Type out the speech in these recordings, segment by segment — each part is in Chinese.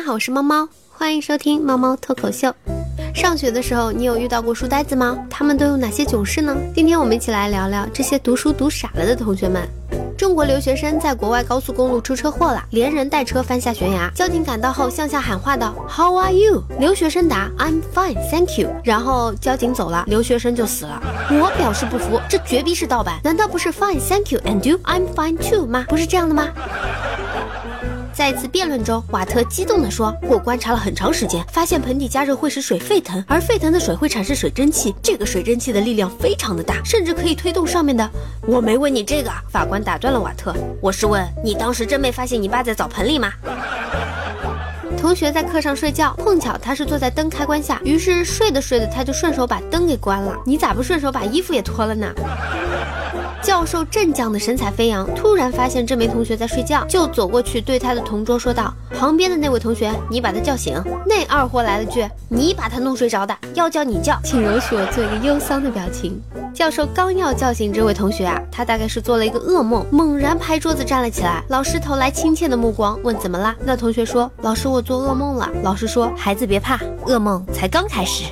家好，我是猫猫，欢迎收听猫猫脱口秀。上学的时候，你有遇到过书呆子吗？他们都有哪些囧事呢？今天我们一起来聊聊这些读书读傻了的同学们。中国留学生在国外高速公路出车祸了，连人带车翻下悬崖。交警赶到后向下喊话道：“How are you？” 留学生答：“I'm fine, thank you。”然后交警走了，留学生就死了。我表示不服，这绝逼是盗版！难道不是 “Fine, thank you and you? I'm fine too” 吗？不是这样的吗？在一次辩论中，瓦特激动地说：“我观察了很长时间，发现盆底加热会使水沸腾，而沸腾的水会产生水蒸气。这个水蒸气的力量非常的大，甚至可以推动上面的。”我没问你这个，法官打断了瓦特。我是问你，当时真没发现你爸在澡盆里吗？同学在课上睡觉，碰巧他是坐在灯开关下，于是睡着睡着他就顺手把灯给关了。你咋不顺手把衣服也脱了呢？教授镇将的神采飞扬，突然发现这名同学在睡觉，就走过去对他的同桌说道：“旁边的那位同学，你把他叫醒。”那二货来了句：“你把他弄睡着的，要叫你叫，请容许我做一个忧伤的表情。”教授刚要叫醒这位同学啊，他大概是做了一个噩梦，猛然拍桌子站了起来。老师投来亲切的目光，问：“怎么啦？”那同学说：“老师，我做噩梦了。”老师说：“孩子别怕，噩梦才刚开始。”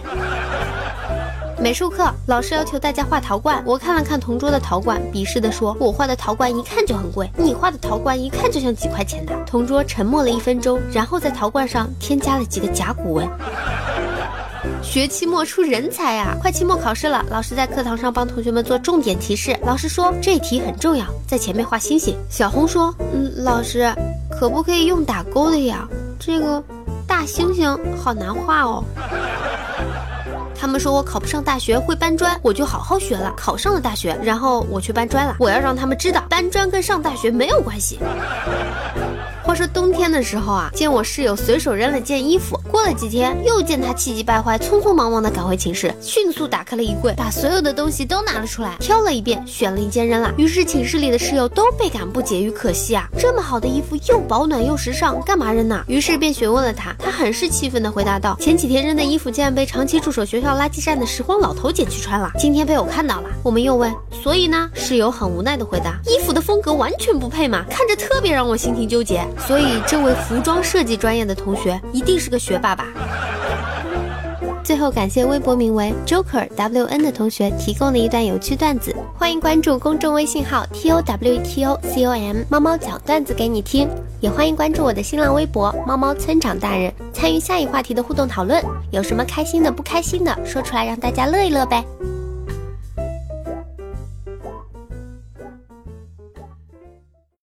美术课老师要求大家画陶罐，我看了看同桌的陶罐，鄙视地说：“我画的陶罐一看就很贵，你画的陶罐一看就像几块钱的。”同桌沉默了一分钟，然后在陶罐上添加了几个甲骨文。学期末出人才呀！快期末考试了，老师在课堂上帮同学们做重点提示。老师说这题很重要，在前面画星星。小红说：“嗯，老师，可不可以用打勾的呀？这个大猩猩好难画哦。”他们说我考不上大学会搬砖，我就好好学了，考上了大学，然后我去搬砖了。我要让他们知道，搬砖跟上大学没有关系。话说冬天的时候啊，见我室友随手扔了件衣服，过了几天又见他气急败坏，匆匆忙忙的赶回寝室，迅速打开了衣柜，把所有的东西都拿了出来，挑了一遍，选了一件扔了。于是寝室里的室友都倍感不解与可惜啊，这么好的衣服又保暖又时尚，干嘛扔呢？于是便询问了他，他很是气愤的回答道：前几天扔的衣服竟然被长期驻守学校垃圾站的拾荒老头捡去穿了，今天被我看到了。我们又问，所以呢？室友很无奈的回答：衣服的风格完全不配嘛，看着特别让我心情纠结。所以，这位服装设计专业的同学一定是个学霸吧？最后，感谢微博名为 Joker WN 的同学提供的一段有趣段子，欢迎关注公众微信号 T O W T O C O M，猫猫讲段子给你听。也欢迎关注我的新浪微博猫猫村长大人，参与下一话题的互动讨论。有什么开心的、不开心的，说出来让大家乐一乐呗。